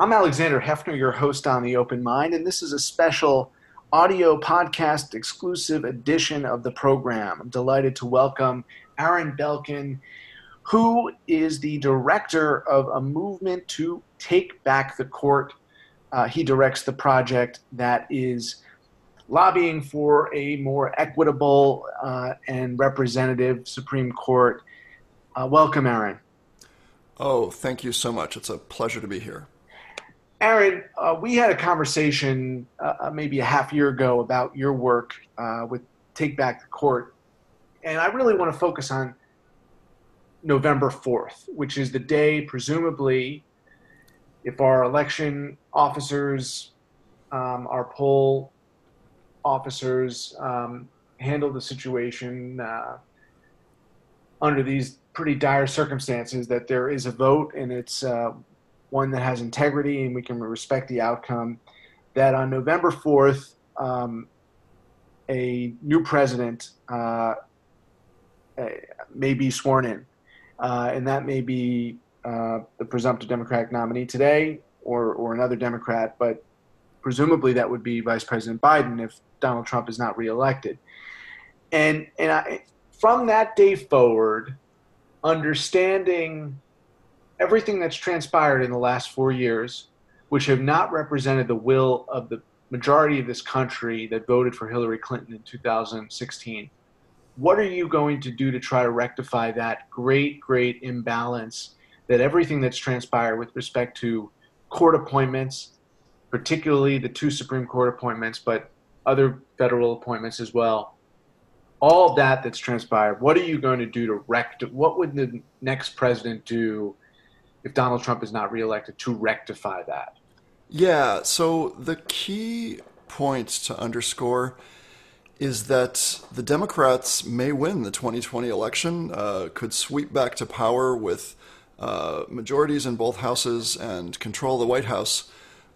I'm Alexander Heffner, your host on The Open Mind, and this is a special audio podcast exclusive edition of the program. I'm delighted to welcome Aaron Belkin, who is the director of a movement to take back the court. Uh, he directs the project that is lobbying for a more equitable uh, and representative Supreme Court. Uh, welcome, Aaron. Oh, thank you so much. It's a pleasure to be here. Aaron, uh, we had a conversation uh, uh, maybe a half year ago about your work uh, with Take Back the Court, and I really want to focus on November 4th, which is the day, presumably, if our election officers, um, our poll officers um, handle the situation uh, under these pretty dire circumstances, that there is a vote and it's uh, one that has integrity and we can respect the outcome, that on November 4th, um, a new president uh, may be sworn in. Uh, and that may be uh, the presumptive Democratic nominee today or, or another Democrat, but presumably that would be Vice President Biden if Donald Trump is not reelected. And, and I, from that day forward, understanding everything that's transpired in the last four years, which have not represented the will of the majority of this country that voted for Hillary Clinton in 2016. What are you going to do to try to rectify that great, great imbalance that everything that's transpired with respect to court appointments, particularly the two Supreme Court appointments, but other federal appointments as well, all that that's transpired, what are you going to do to rect? What would the next president do if Donald Trump is not reelected to rectify that? Yeah. So the key point to underscore is that the Democrats may win the 2020 election, uh, could sweep back to power with uh, majorities in both houses and control the White House.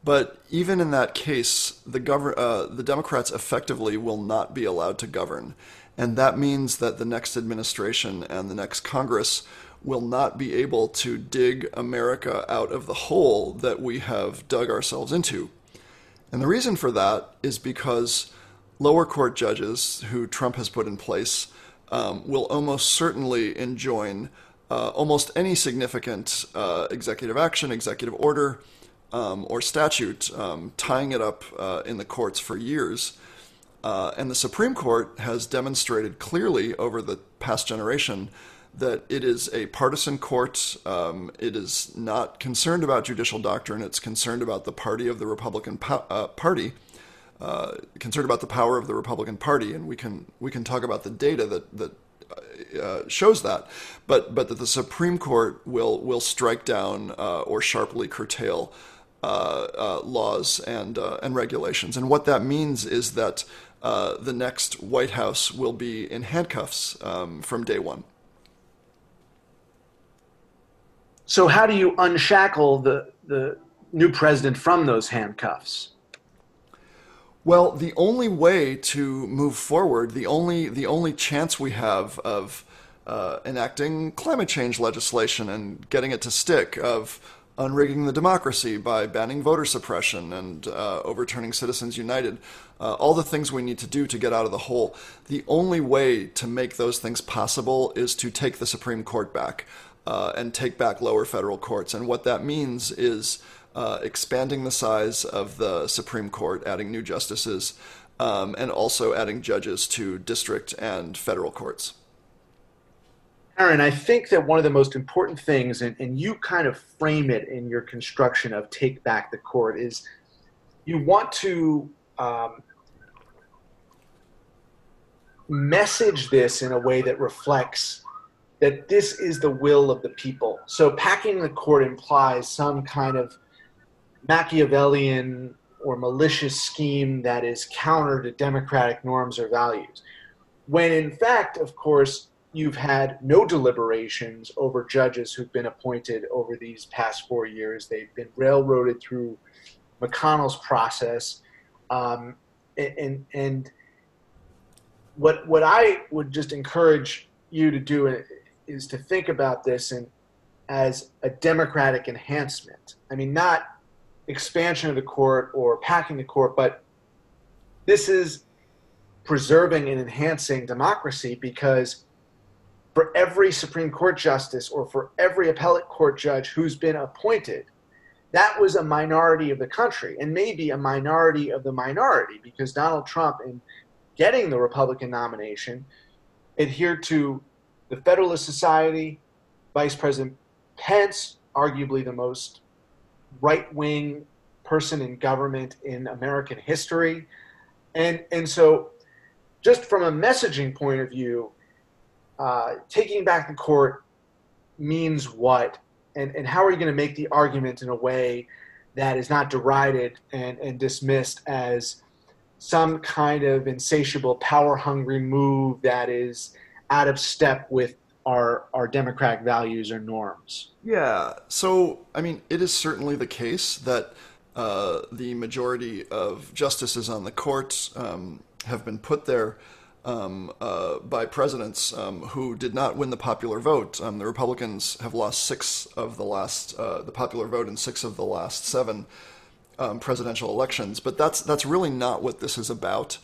But even in that case, the, gov- uh, the Democrats effectively will not be allowed to govern. And that means that the next administration and the next Congress will not be able to dig America out of the hole that we have dug ourselves into. And the reason for that is because lower court judges who Trump has put in place um, will almost certainly enjoin uh, almost any significant uh, executive action, executive order, um, or statute, um, tying it up uh, in the courts for years. Uh, and the Supreme Court has demonstrated clearly over the past generation that it is a partisan court. Um, it is not concerned about judicial doctrine. It's concerned about the party of the Republican po- uh, Party, uh, concerned about the power of the Republican Party, and we can we can talk about the data that that uh, shows that, but but that the Supreme Court will will strike down uh, or sharply curtail uh, uh, laws and and regulations, and what that means is that. the next White House will be in handcuffs um, from day one. So how do you unshackle the the new president from those handcuffs? Well, the only way to move forward, the only the only chance we have of uh, enacting climate change legislation and getting it to stick, of unrigging the democracy by banning voter suppression and uh, overturning Citizens United, uh, all the things we need to do to get out of the hole. The only way to make those things possible is to take the Supreme Court back uh, and take back lower federal courts. And what that means is uh, expanding the size of the Supreme Court, adding new justices, um, and also adding judges to district and federal courts. Aaron, I think that one of the most important things, and, and you kind of frame it in your construction of Take Back the Court, is you want to um, message this in a way that reflects that this is the will of the people. So packing the court implies some kind of Machiavellian or malicious scheme that is counter to democratic norms or values. When in fact, of course, you've had no deliberations over judges who've been appointed over these past four years. They've been railroaded through McConnell's process. Um, and, and what, what I would just encourage you to do is to think about this and as a democratic enhancement. I mean, not expansion of the court or packing the court, but this is preserving and enhancing democracy because for every Supreme Court justice or for every appellate court judge who's been appointed, that was a minority of the country and maybe a minority of the minority because Donald Trump, in getting the Republican nomination, adhered to the Federalist Society, Vice President Pence, arguably the most right wing person in government in American history. And, and so, just from a messaging point of view, uh, taking back the court means what? And, and how are you going to make the argument in a way that is not derided and, and dismissed as some kind of insatiable, power hungry move that is out of step with our, our democratic values or norms? Yeah. So, I mean, it is certainly the case that uh, the majority of justices on the court um, have been put there um, uh, by presidents um, who did not win the popular vote. Um, the Republicans have lost six of the last uh, the popular vote in six of the last seven um, presidential elections. But that's that's really not what this is about.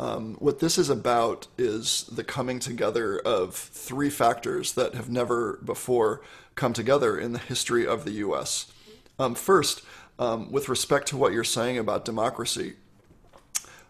Um, what this is about is the coming together of three factors that have never before come together in the history of the U.S. Um, first, with respect to what you're saying about democracy,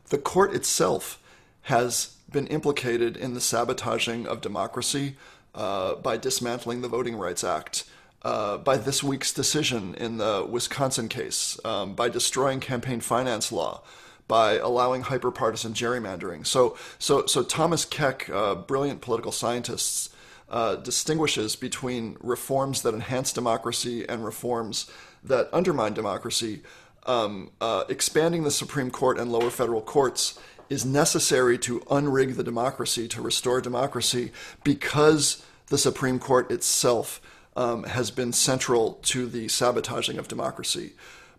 the court itself has been implicated in the sabotaging of democracy uh, by dismantling the Voting Rights Act, uh, by this week's decision in the Wisconsin case, um, by destroying campaign finance law, by allowing hyperpartisan gerrymandering. So, so, so Thomas Keck, uh, brilliant political scientist, uh, distinguishes between reforms that enhance democracy and reforms that undermine democracy. Um, uh, expanding the Supreme Court and lower federal courts is necessary to unrig the democracy, to restore democracy, because the Supreme Court itself um, has been central to the sabotaging of democracy.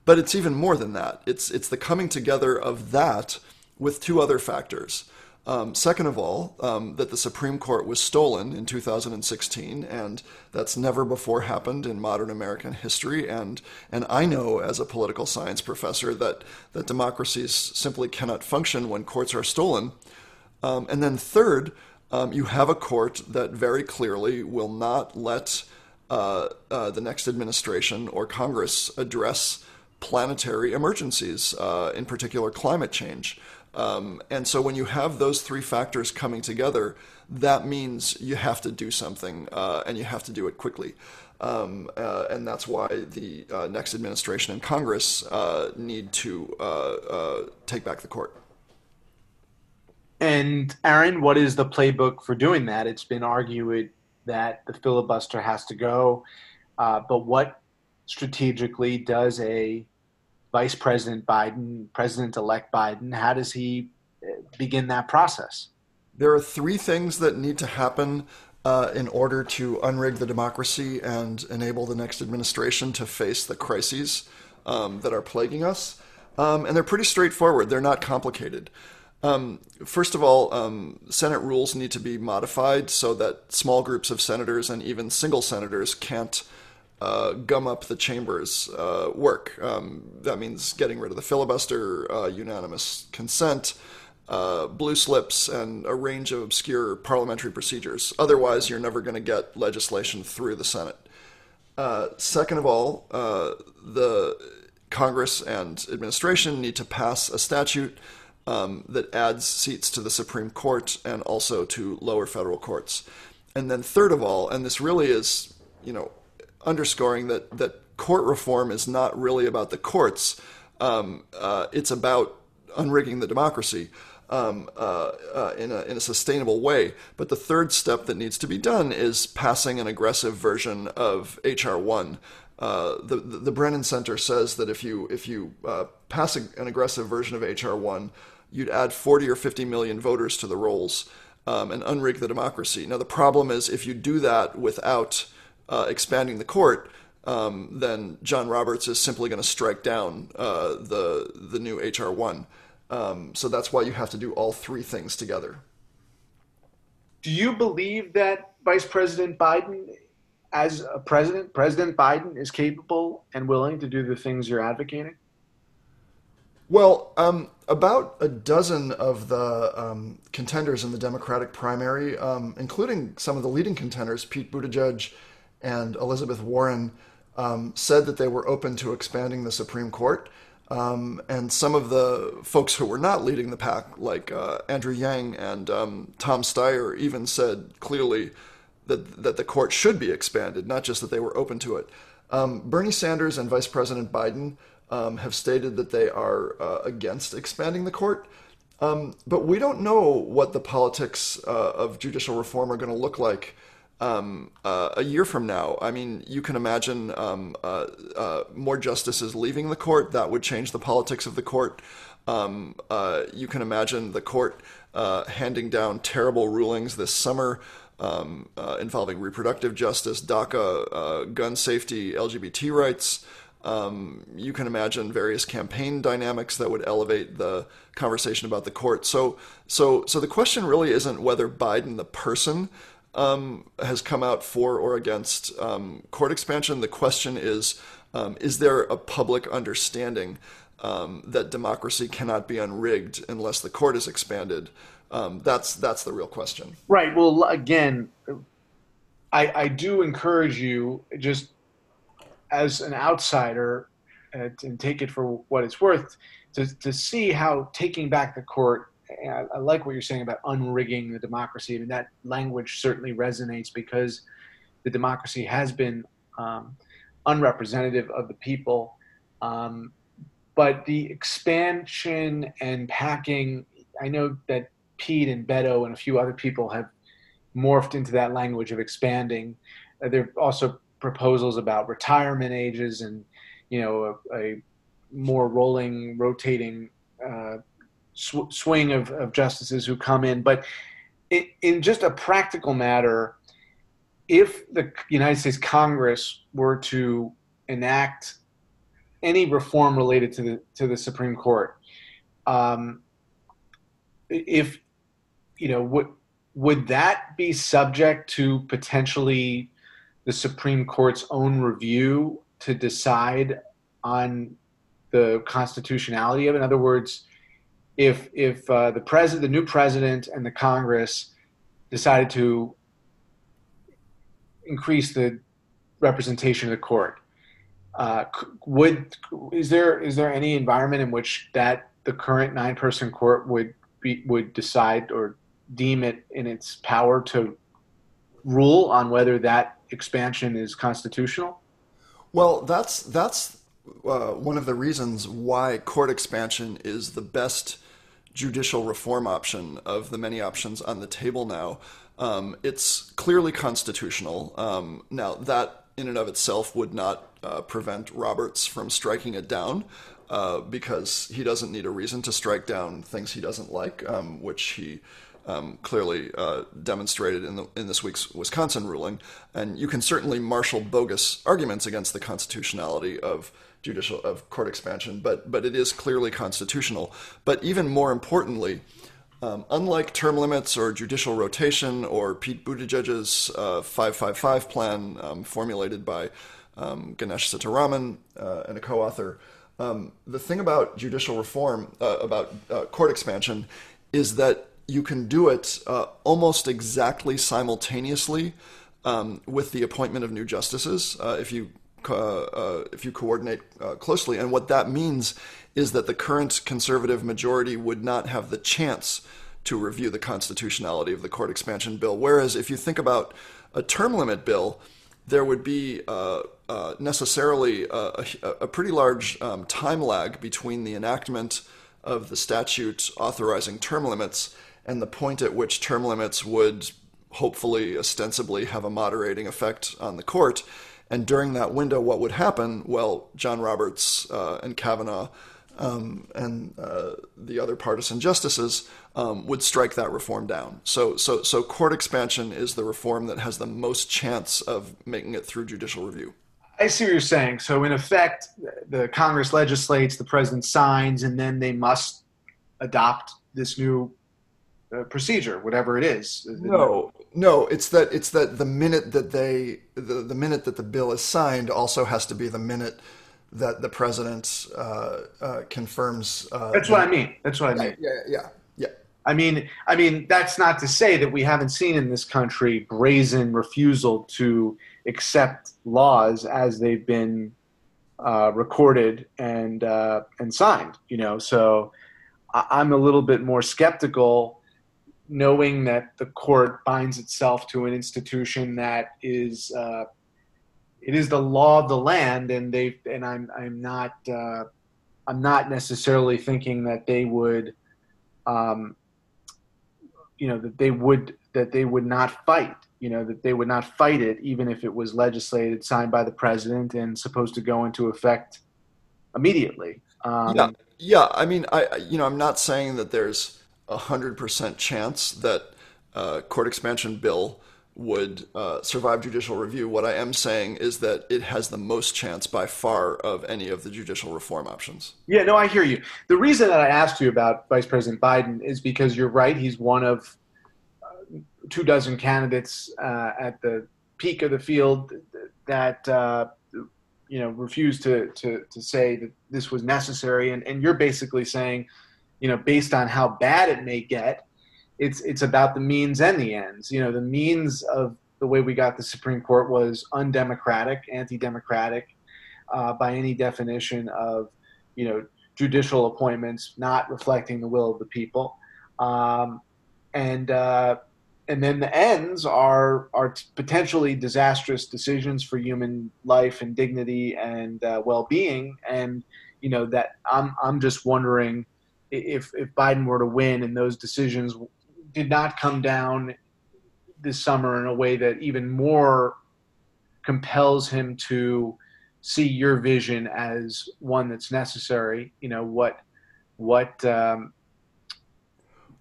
But it's even more than that. It's it's the coming together of that with two other factors. Um, second of all, um, that the Supreme Court was stolen in 2016, and that's never before happened in modern American history. And and I know as a political science professor that that democracies simply cannot function when courts are stolen. Um, and then third, um, you have a court that very clearly will not let uh, uh, the next administration or Congress address planetary emergencies, uh, in particular climate change. Um, and so when you have those three factors coming together, that means you have to do something uh, and you have to do it quickly. Um, uh, and that's why the uh, next administration and Congress uh, need to uh, uh, take back the court. And Aaron, what is the playbook for doing that? It's been argued that the filibuster has to go, but what strategically does a Vice President Biden, President elect Biden, how does he uh, begin that process? There are three things that need to happen uh, in order to unrig the democracy and enable the next administration to face the crises um, that are plaguing us. Um, and they're pretty straightforward, they're not complicated. Um, first of all, um, Senate rules need to be modified so that small groups of senators and even single senators can't uh, gum up the chamber's uh, work. Um, that means getting rid of the filibuster, uh, unanimous consent, uh, blue slips, and a range of obscure parliamentary procedures. Otherwise, you're never going to get legislation through the Senate. Uh, second of all, uh, the Congress and administration need to pass a statute um, that adds seats to the Supreme Court and also to lower federal courts. And then, third of all, and this really is, you know, underscoring that that court reform is not really about the courts. Um, uh, it's about unrigging the democracy um, uh, uh, in, a, in a sustainable way. But the third step that needs to be done is passing an aggressive version of HR one. Uh, the, the Brennan Center says that if you if you uh, pass a, an aggressive version of HR one, you'd add 40 or 50 million voters to the rolls um, and unrig the democracy. Now the problem is if you do that without uh, expanding the court, um, then John Roberts is simply going to strike down uh, the the new HR one. Um, so that's why you have to do all three things together. Do you believe that Vice President Biden as a president, President Biden is capable and willing to do the things you're advocating? Well, um, about a dozen of the um, contenders in the Democratic primary, um, including some of the leading contenders, Pete Buttigieg and Elizabeth Warren, um, said that they were open to expanding the Supreme Court. Um, and some of the folks who were not leading the pack, like uh, Andrew Yang and um, Tom Steyer, even said clearly that that the court should be expanded, not just that they were open to it. Um, Bernie Sanders and Vice President Biden um, have stated that they are uh, against expanding the court. Um, but we don't know what the politics uh, of judicial reform are going to look like um, uh, a year from now. I mean, you can imagine um, uh, uh, more justices leaving the court. That would change the politics of the court. Um, uh, you can imagine the court handing down terrible rulings this summer um, uh, involving reproductive justice, DACA, uh, gun safety, LGBT rights. Um, you can imagine various campaign dynamics that would elevate the conversation about the court. So, so, so the question really isn't whether Biden, the person, um, has come out for or against um, court expansion. The question is, um, is there a public understanding um, that democracy cannot be unrigged unless the court is expanded? Um, that's that's the real question. Right. Well, again, I, I do encourage you just as an outsider uh, and take it for what it's worth to, to see how taking back the court I, I, like what you're saying about unrigging the democracy. I mean, that language certainly resonates because the democracy has been um, unrepresentative of the people. Um, but the expansion and packing, I know that Pete and Beto and a few other people have morphed into that language of expanding. Uh, there are also proposals about retirement ages and you know a, a more rolling, rotating uh, sw- swing of, of, justices who come in. But it, in just a practical matter, if the United States Congress were to enact any reform related to the to the Supreme Court, um, if you know, would would that be subject to potentially the Supreme Court's own review to decide on the constitutionality of it? In other words, if if uh, the president, the new president, and the Congress decided to increase the representation of the court, uh, would is there is there any environment in which that the current nine person court would be would decide or deem it in its power to rule on whether that expansion is constitutional? Well, that's that's uh, one of the reasons why court expansion is the best judicial reform option of the many options on the table now. Um, it's clearly constitutional. Um, now, that in and of itself would not uh, prevent Roberts from striking it down. Uh, because he doesn't need a reason to strike down things he doesn't like, um, which he um, clearly uh, demonstrated in, the, in this week's Wisconsin ruling. And you can certainly marshal bogus arguments against the constitutionality of judicial of court expansion, but but it is clearly constitutional. But even more importantly. Um, unlike term limits or judicial rotation or Pete Buttigieg's uh, 555 plan um, formulated by um, Ganesh Sitaraman uh, and a co author, um, the thing about judicial reform, uh, about uh, court expansion, is that you can do it uh, almost exactly simultaneously um, with the appointment of new justices uh, if you uh, uh if you coordinate uh, closely. And what that means is that the current conservative majority would not have the chance to review the constitutionality of the court expansion bill. Whereas if you think about a term limit bill, there would be uh, necessarily a, a, pretty large um, time lag between the enactment of the statute authorizing term limits and the point at which term limits would hopefully ostensibly have a moderating effect on the court. And during that window, what would happen? Well, John Roberts uh, and Kavanaugh um, and uh, the other partisan justices um, would strike that reform down. So, so, so court expansion is the reform that has the most chance of making it through judicial review. I see what you're saying. So, in effect, the Congress legislates, the president signs, and then they must adopt this new uh, procedure, whatever it is. No, no, it's that it's that the minute that they the, the minute that the bill is signed also has to be the minute that the president uh, uh, confirms. Uh, that's what I mean. That's what I mean. Yeah, yeah, yeah. I mean, I mean that's not to say that we haven't seen in this country brazen refusal to accept laws as they've been uh, recorded and uh, and signed. You know, so I'm a little bit more skeptical knowing that the court binds itself to an institution that is uh, it is the law of the land, and they and I'm I'm not uh, I'm not necessarily thinking that they would, um, you know, that they would that they would not fight. You know that they would not fight it, even if it was legislated, signed by the president, and supposed to go into effect immediately. Um, yeah, yeah. I mean, I you know I'm not saying that there's a hundred percent chance that uh, court expansion bill would uh, survive judicial review. What I am saying is that it has the most chance by far of any of the judicial reform options. Yeah, no, I hear you. The reason that I asked you about Vice President Biden is because you're right. He's one of uh, two dozen candidates uh, at the peak of the field that uh, you know refused to, to to say that this was necessary, and and you're basically saying, you know, based on how bad it may get it's it's about the means and the ends. You know, the means of the way we got the Supreme Court was undemocratic, anti-democratic, uh, by any definition of you know judicial appointments not reflecting the will of the people, um, and uh, and then the ends are are potentially disastrous decisions for human life and dignity and uh, well-being, and you know that I'm I'm just wondering if if Biden were to win and those decisions did not come down this summer in a way that even more compels him to see your vision as one that's necessary. You know what what um,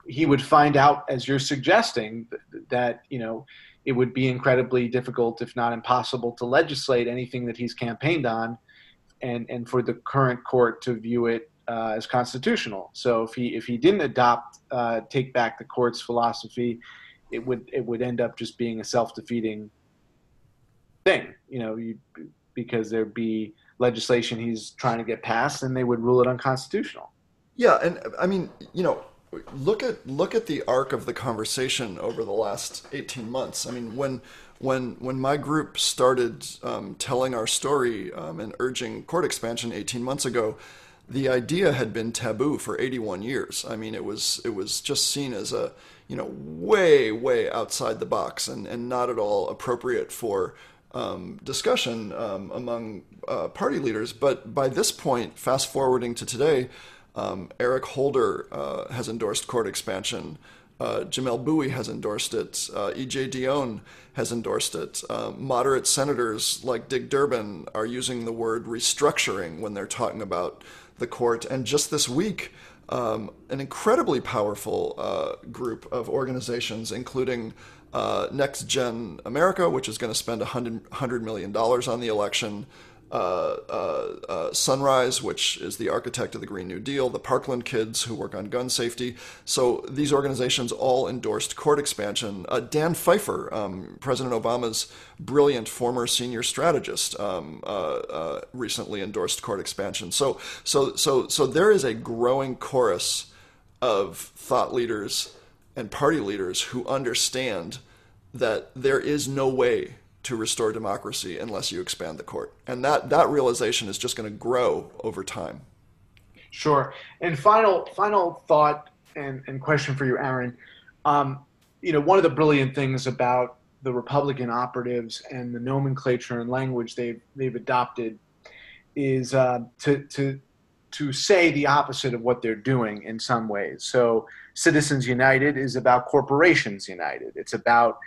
he would find out, as you're suggesting, that you know it would be incredibly difficult, if not impossible, to legislate anything that he's campaigned on, and and for the current court to view it uh, as constitutional. So if he if he didn't adopt uh, take back the court's philosophy, it would it would end up just being a self defeating thing. You know, you, because there'd be legislation he's trying to get passed, and they would rule it unconstitutional. Yeah, and I mean, you know, look at look at the arc of the conversation over the last 18 months. I mean, when when when my group started um, telling our story um, and urging court expansion 18 months ago, the idea had been taboo for 81 years. I mean, it was it was just seen as a you know way way outside the box and and not at all appropriate for um, discussion um, among uh, party leaders. But by this point, fast forwarding to today, um, Eric Holder uh, has endorsed court expansion. Uh, Jamelle Bouie has endorsed it. Uh, E.J. Dionne has endorsed it. Uh, moderate senators like Dick Durbin are using the word restructuring when they're talking about the court. And just this week, um, an incredibly powerful uh, group of organizations, including uh, Next Gen America, which is going to spend $100 million on the election, uh, uh, uh, Sunrise, which is the architect of the Green New Deal, the Parkland Kids, who work on gun safety. So these organizations all endorsed court expansion. Uh, Dan Pfeiffer, um, President Obama's brilliant former senior strategist, um, uh, recently endorsed court expansion. So, so, so, so there is a growing chorus of thought leaders and party leaders who understand that there is no way to restore democracy unless you expand the court. And that, that realization is just going to grow over time. Sure. And final final thought and, and question for you, Aaron. Um, you know, one of the brilliant things about the Republican operatives and the nomenclature and language they've they've adopted is uh, to to to say the opposite of what they're doing in some ways. So, Citizens United is about corporations united. It's about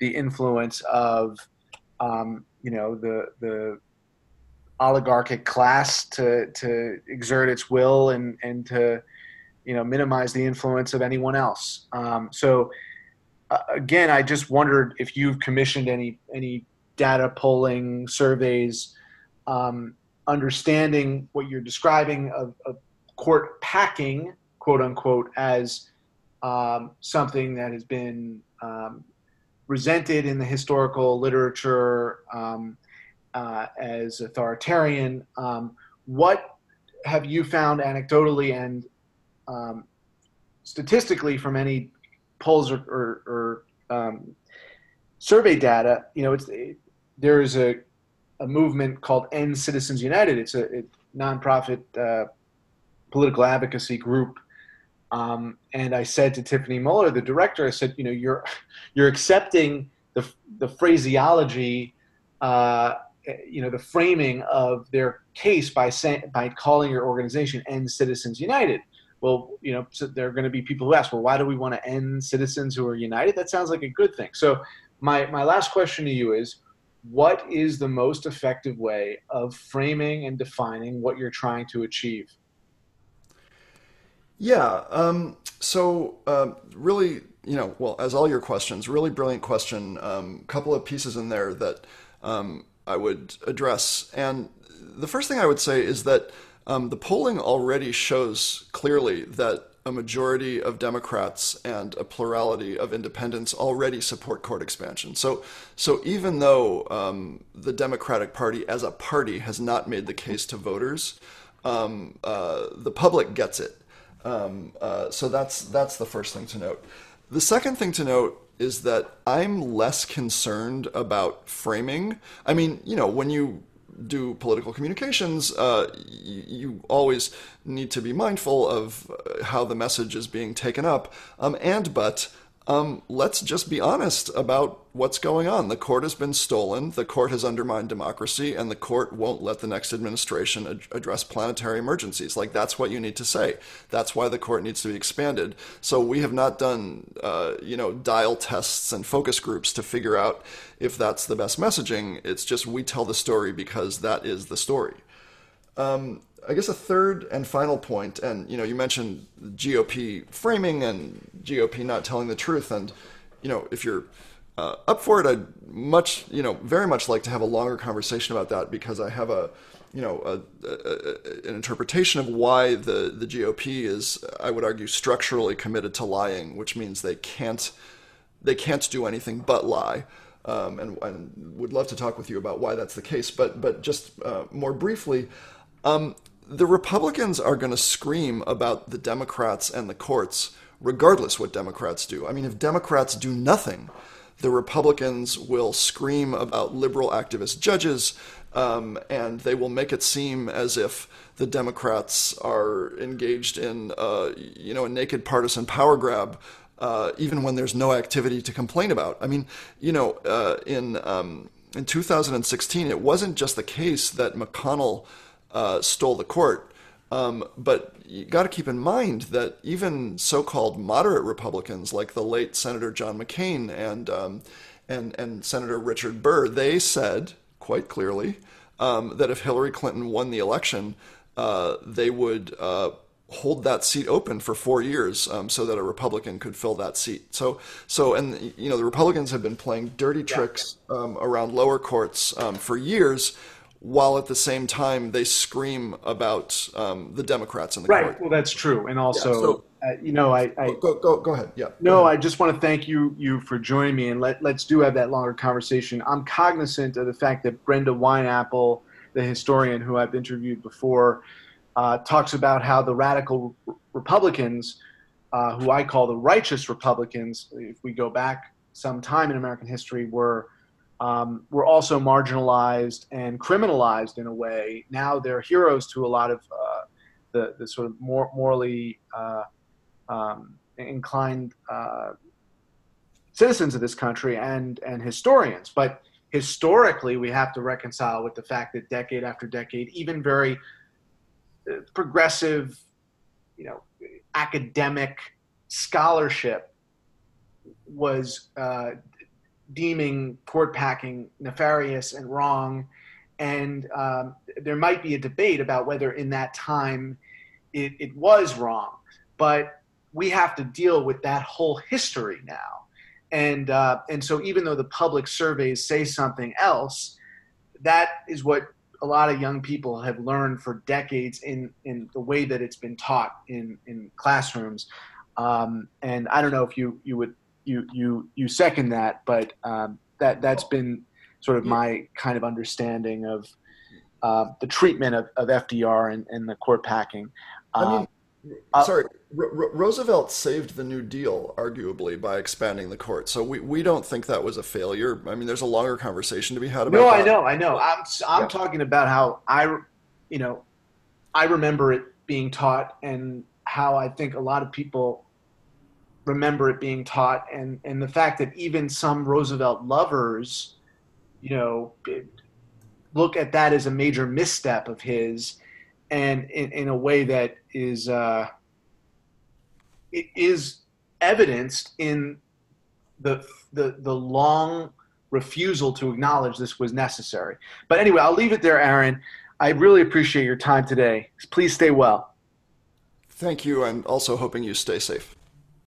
the influence of um, you know the the oligarchic class to to exert its will and and to you know minimize the influence of anyone else. Um, so uh, again, I just wondered if you've commissioned any any data polling surveys, um, understanding what you're describing of, of court packing, quote unquote, as um, something that has been um, resented in the historical literature um, uh, as authoritarian. Um, what have you found anecdotally and um, statistically from any polls or, or, or um, survey data? You know, it's it, there is a a movement called End Citizens United. It's a, a nonprofit uh, political advocacy group um, and I said to Tiffany Muller, the director, I said, you know, you're you're accepting the the phraseology, uh, you know, the framing of their case by saying by calling your organization End Citizens United. Well, you know, so there are going to be people who ask, well, why do we want to end citizens who are united? That sounds like a good thing. So, my my last question to you is, what is the most effective way of framing and defining what you're trying to achieve? Yeah. Um, so, uh, really, you know, well, as all your questions, really brilliant question. A um, couple of pieces in there that um, I would address. And the first thing I would say is that um, the polling already shows clearly that a majority of Democrats and a plurality of independents already support court expansion. So, so even though um, the Democratic Party as a party has not made the case to voters, um, uh, the public gets it. Um, uh, so that's that's the first thing to note. The second thing to note is that I'm less concerned about framing. I mean, you know, when you do political communications, uh, you, you, always need to be mindful of how the message is being taken up. Um, and but um, let's just be honest about what's going on. The court has been stolen, the court has undermined democracy, and the court won't let the next administration ad- address planetary emergencies. Like, that's what you need to say. That's why the court needs to be expanded. So, we have not done, uh, you know, dial tests and focus groups to figure out if that's the best messaging. It's just we tell the story because that is the story. Um, I guess a third and final point, and you know, you mentioned GOP framing and GOP not telling the truth, and you know, if you're uh, up for it, I'd much, you know, very much like to have a longer conversation about that because I have a, you know, a, a, an interpretation of why the the GOP is, I would argue, structurally committed to lying, which means they can't they can't do anything but lie. Um, and, and, would love to talk with you about why that's the case. But but just uh, more briefly, um, the Republicans are going to scream about the Democrats and the courts, regardless what Democrats do. I mean, if Democrats do nothing, the Republicans will scream about liberal activist judges, um, and they will make it seem as if the Democrats are engaged in, uh, you know, a naked partisan power grab. Uh, even when there's no activity to complain about. I mean, you know, uh, in um, in 2016, it wasn't just the case that McConnell uh, stole the court. Um, but you got to keep in mind that even so-called moderate Republicans, like the late Senator John McCain and um, and and Senator Richard Burr, they said quite clearly um, that if Hillary Clinton won the election, uh, they would uh, hold that seat open for four years um, so that a Republican could fill that seat. So, so, and you know, the Republicans have been playing dirty tricks um, around lower courts um, for years while at the same time they scream about um, the Democrats in the right. court. Well, that's true, and also, yeah, so, uh, you know, I, I go, go go ahead. Yeah. No, ahead. I just want to thank you you for joining me, and let let's do have that longer conversation. I'm cognizant of the fact that Brenda Wineapple, the historian who I've interviewed before, uh, talks about how the radical Republicans, uh, who I call the righteous Republicans, if we go back some time in American history, were um, were also marginalized and criminalized in a way. Now they're heroes to a lot of uh, the, the sort of more morally uh, um, inclined uh, citizens of this country and, and historians. But historically, we have to reconcile with the fact that decade after decade, even very uh, progressive, you know, academic scholarship was uh, deeming court packing nefarious and wrong. And um, there might be a debate about whether in that time it, it was wrong. But we have to deal with that whole history now. And, uh, and so even though the public surveys say something else, that is what a lot of young people have learned for decades in, in the way that it's been taught in, in classrooms. Um, and I don't know if you you would you you you second that, but um, that that's been sort of my kind of understanding of uh, the treatment of, of FDR and, and the court packing. Um, I mean, uh, sorry, R- Roosevelt saved the New Deal, arguably, by expanding the court. So we, we don't think that was a failure. I mean, there's a longer conversation to be had about it. no, that. I know, I know. I'm, I'm yeah. talking about how I, you know, I remember it being taught and how I think a lot of people remember it being taught and, and the fact that even some Roosevelt lovers, you know, look at that as a major misstep of his and in, in a way that is uh, is evidenced in the, the the long refusal to acknowledge this was necessary. But anyway, I'll leave it there, Aaron. I really appreciate your time today. Please stay well. Thank you, and also hoping you stay safe.